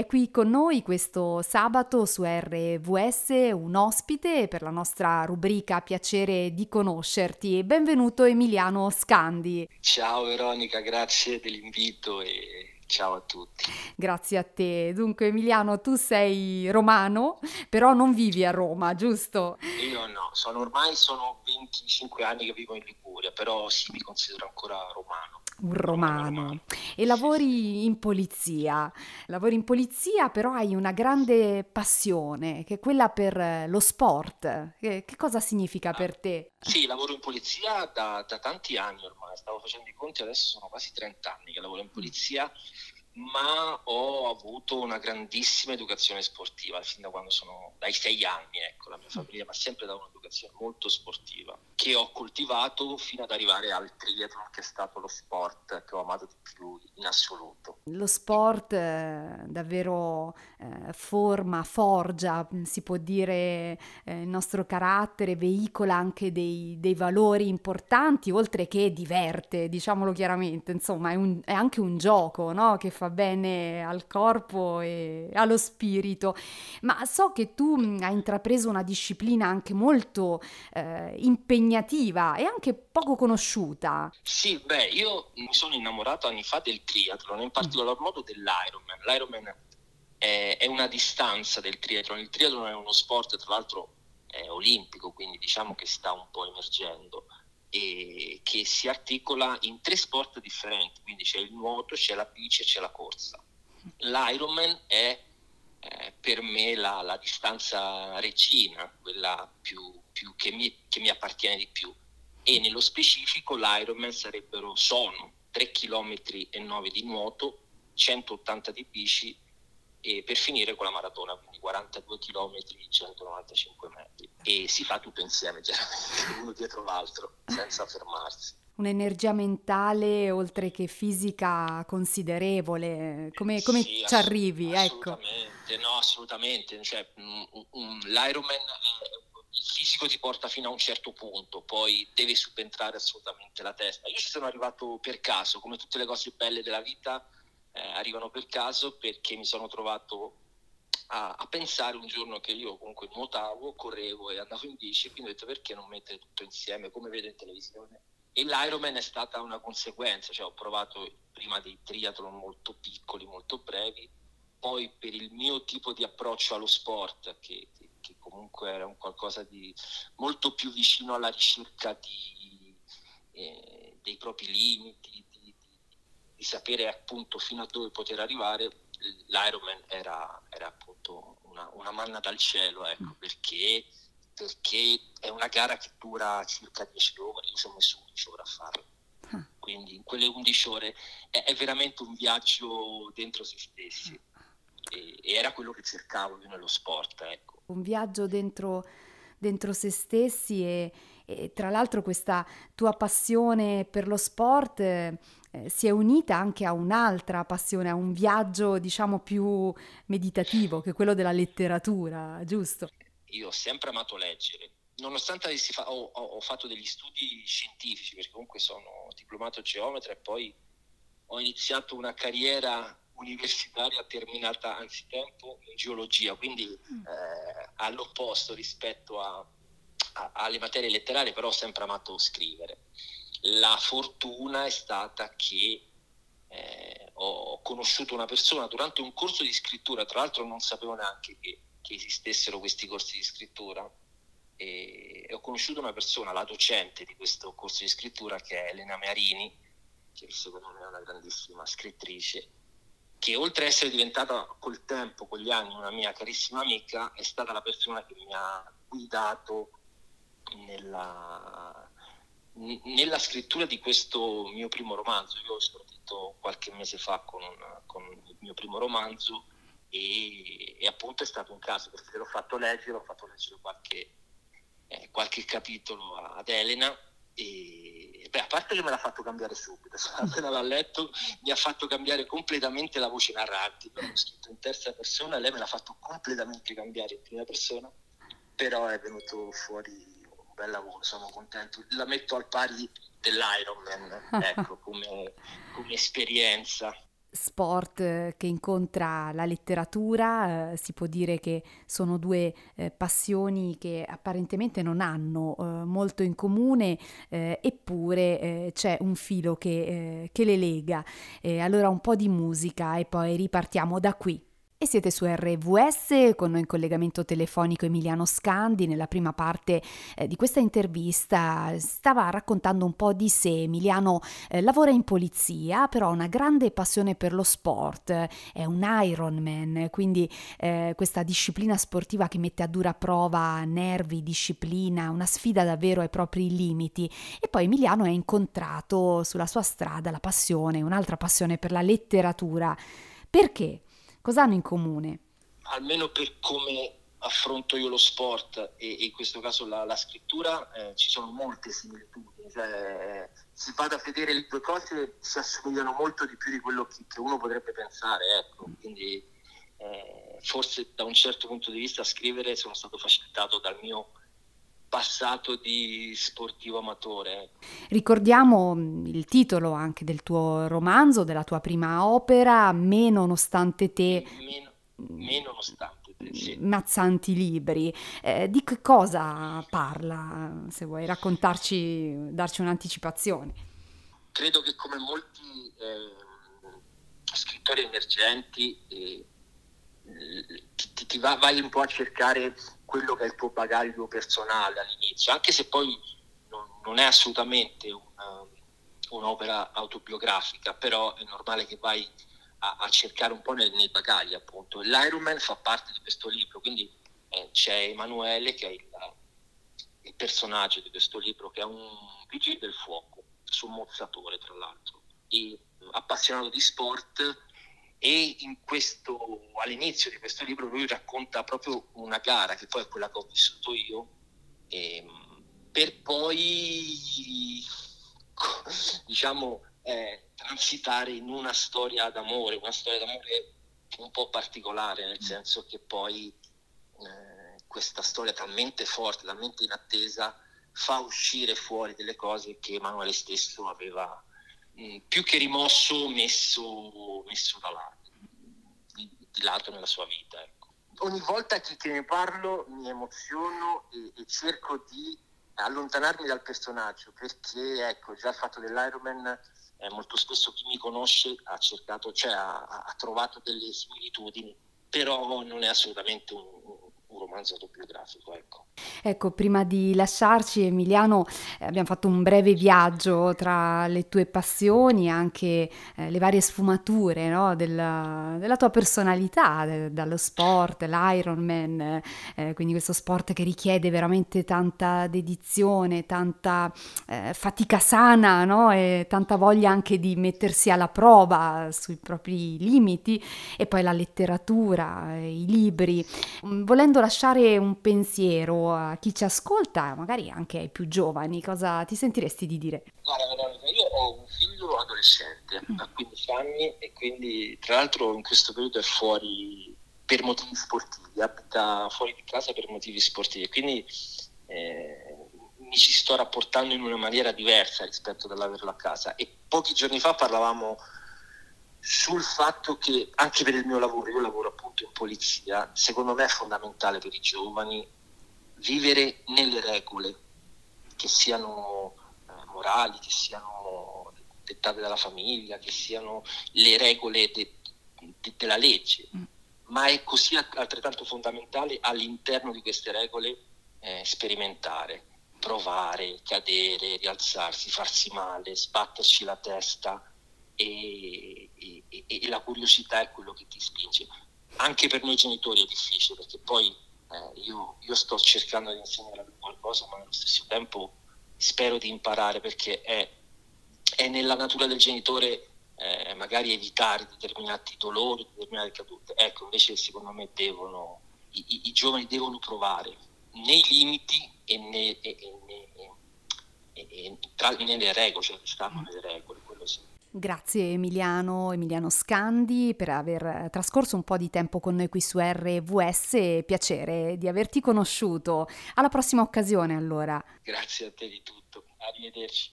È qui con noi questo sabato su RVS un ospite per la nostra rubrica Piacere di conoscerti. Benvenuto Emiliano Scandi. Ciao Veronica, grazie dell'invito e Ciao a tutti. Grazie a te. Dunque Emiliano, tu sei romano, però non vivi a Roma, giusto? Io no, sono ormai sono 25 anni che vivo in Liguria, però sì, mi considero ancora romano un romano e lavori in polizia. Lavori in polizia, però hai una grande passione, che è quella per lo sport. Che, che cosa significa per te? Sì, lavoro in polizia da, da, tanti anni ormai, stavo facendo i conti, adesso sono quasi 30 anni che lavoro in polizia ma ho avuto una grandissima educazione sportiva fin da quando sono dai sei anni, ecco, la mia famiglia mi ha sempre dato un'educazione molto sportiva che ho coltivato fino ad arrivare al triathlon che è stato lo sport che ho amato di più in assoluto. Lo sport eh, davvero eh, forma, forgia, si può dire eh, il nostro carattere, veicola anche dei, dei, valori importanti, oltre che diverte, diciamolo chiaramente, insomma è, un, è anche un gioco no? che fa bene al corpo e allo spirito. Ma so che tu hai intrapreso una disciplina anche molto eh, impegnativa e anche poco conosciuta. Sì, beh, io mi sono innamorato anni fa del triathlon, in particolar modo dell'Ironman. L'Ironman è, è una distanza del triathlon. Il triathlon è uno sport, tra l'altro, olimpico, quindi diciamo che sta un po' emergendo e che si articola in tre sport differenti, quindi c'è il nuoto, c'è la bici e c'è la corsa. L'Ironman è eh, per me la, la, distanza regina, quella più, più che, mi, che, mi, appartiene di più. E nello specifico l'Ironman sarebbero, sono 3 km e 9 di nuoto, 180 di bici e per finire con la maratona, quindi 42 km, 195 metri. E si fa tutto insieme, chiaramente, uno dietro l'altro, senza fermarsi. Un'energia mentale oltre che fisica considerevole, come, come sì, ci arrivi? Ecco. Assolutamente, ecco. no, assolutamente. Cioè, L'Ironman il fisico ti porta fino a un certo punto, poi deve subentrare assolutamente la testa. Io ci sono arrivato per caso, come tutte le cose belle della vita, eh, arrivano per caso perché mi sono trovato a, a, pensare un giorno che io comunque nuotavo, correvo e andavo in bici quindi ho detto perché non mettere tutto insieme come vedo in televisione. E l'Ironman è stata una conseguenza, cioè ho provato prima dei triathlon molto piccoli, molto brevi, poi per il mio tipo di approccio allo sport, che, che comunque era un qualcosa di molto più vicino alla ricerca di, eh, dei propri limiti, di sapere appunto fino a dove poter arrivare, l'Ironman era, era appunto una, una, manna dal cielo, ecco, mm. perché, perché, è una gara che dura circa 10 ore, io ho messo 11 ore a farla. Ah. Quindi in quelle 11 ore è, è veramente un viaggio dentro se stessi e, e, era quello che cercavo io nello sport. Ecco. Un viaggio dentro, dentro se stessi e, e, tra l'altro questa tua passione per lo sport eh, si è unita anche a un'altra passione, a un viaggio diciamo più meditativo che quello della letteratura, giusto? Io ho sempre amato leggere, nonostante fa- ho, ho, fatto degli studi scientifici, perché comunque sono diplomato geometra e poi ho iniziato una carriera universitaria terminata anzitempo in geologia, quindi mm. eh, all'opposto rispetto a, a, alle materie letterarie, però ho sempre amato scrivere. La fortuna è stata che eh, ho conosciuto una persona durante un corso di scrittura, tra l'altro non sapevo neanche che, che esistessero questi corsi di scrittura, e, e ho conosciuto una persona, la docente di questo corso di scrittura, che è Elena Marini, che secondo me è una grandissima scrittrice, che oltre ad essere diventata col tempo, con gli anni, una mia carissima amica, è stata la persona che mi ha guidato nella, nella scrittura di questo mio primo romanzo. Io ho esordito qualche mese fa con, una, con, il mio primo romanzo e, e, appunto è stato un caso perché l'ho fatto leggere, ho fatto leggere qualche, eh, qualche capitolo ad Elena e beh, a parte che me l'ha fatto cambiare subito, appena l'ha letto mi ha fatto cambiare completamente la voce narrante, l'ho scritto in terza persona, lei me l'ha fatto completamente cambiare in prima persona, però è venuto fuori bel lavoro, sono contento, la metto al pari dell'Ironman, ecco, come, come esperienza. sport che incontra la letteratura, eh, si può dire che sono due eh, passioni che apparentemente non hanno eh, molto in comune, eh, eppure eh, c'è un filo che, eh, che le lega. allora un po' di musica e poi ripartiamo da qui. E siete su RVS con noi in collegamento telefonico Emiliano Scandi. Nella prima parte eh, di questa intervista stava raccontando un po' di sé. Emiliano eh, lavora in polizia, però ha una grande passione per lo sport. È un Ironman, quindi eh, questa disciplina sportiva che mette a dura prova nervi, disciplina, una sfida davvero ai propri limiti. E poi Emiliano ha incontrato sulla sua strada la passione, un'altra passione per la letteratura. Perché? Cosa hanno in comune? Almeno per come affronto io lo sport e, in questo caso la, la scrittura, eh, ci sono molte similitudini. Cioè, si vada a vedere le due cose, si assomigliano molto di più di quello che, che uno potrebbe pensare. Ecco. Quindi eh, forse da un certo punto di vista scrivere sono stato facilitato dal mio passato di sportivo amatore. Ricordiamo mm, il titolo anche del tuo romanzo, della tua prima opera, Me nonostante te. Meno, me nonostante te, sì. Mazzanti libri. Eh, di che cosa parla, se vuoi raccontarci, darci un'anticipazione? Credo che come molti eh, scrittori emergenti eh, ti, ti va, vai un po' a cercare quello che è il tuo bagaglio personale all'inizio, anche se poi non, non è assolutamente una, un'opera autobiografica, però è normale che vai a, a cercare un po' nei, nei, bagagli appunto. L'Ironman fa parte di questo libro, quindi eh, c'è Emanuele che è il, il, personaggio di questo libro, che è un vigile del fuoco, sommozzatore tra l'altro, e appassionato di sport e questo, all'inizio di questo libro lui racconta proprio una gara che poi è quella che ho vissuto io ehm, per poi diciamo eh, transitare in una storia d'amore una storia d'amore un po' particolare nel senso che poi eh, questa storia talmente forte talmente inattesa fa uscire fuori delle cose che Emanuele stesso aveva Mm, più che rimosso, messo, messo da lato, di, lato nella sua vita. Ecco. Ogni volta che, che, ne parlo mi emoziono e, e, cerco di allontanarmi dal personaggio perché ecco, già il fatto dell'Ironman eh, molto spesso chi mi conosce ha cercato, cioè ha, ha trovato delle similitudini, però non è assolutamente un romanzo autobiografico. Ecco. ecco, prima di lasciarci Emiliano eh, abbiamo fatto un breve viaggio tra le tue passioni, anche eh, le varie sfumature no, della, della, tua personalità, de, dallo sport, l'Ironman, eh, quindi questo sport che richiede veramente tanta dedizione, tanta eh, fatica sana no, e tanta voglia anche di mettersi alla prova sui propri limiti e poi la letteratura, i libri. Volendo lasciare un pensiero a chi ci ascolta, magari anche ai più giovani, cosa ti sentiresti di dire? Guarda, Veronica, io ho un figlio adolescente, mm. ha 15 anni e quindi tra l'altro in questo periodo è fuori per motivi sportivi, abita fuori di casa per motivi sportivi, quindi eh, mi ci sto rapportando in una maniera diversa rispetto dall'averlo a casa e pochi giorni fa parlavamo sul fatto che anche per il mio lavoro, io lavoro appunto in polizia, secondo me è fondamentale per i giovani vivere nelle regole, che siano eh, morali, che siano dettate dalla famiglia, che siano le regole de, de, della legge, mm. ma è così altrettanto fondamentale all'interno di queste regole eh, sperimentare, provare, cadere, rialzarsi, farsi male, sbatterci la testa e, e, e, la curiosità è quello che ti spinge. Anche per noi genitori è difficile perché poi eh, io, io, sto cercando di insegnare qualcosa, ma allo stesso tempo spero di imparare perché è, è nella natura del genitore eh, magari evitare determinati dolori, determinate cadute. Ecco, invece secondo me devono, i, i, i giovani devono provare nei limiti e, ne, e, e, tra, nelle regole, cioè stanno nelle regole, quello sì. Grazie Emiliano, Emiliano Scandi per aver trascorso un po' di tempo con noi qui su RVS, piacere di averti conosciuto. Alla prossima occasione allora. Grazie a te di tutto, arrivederci.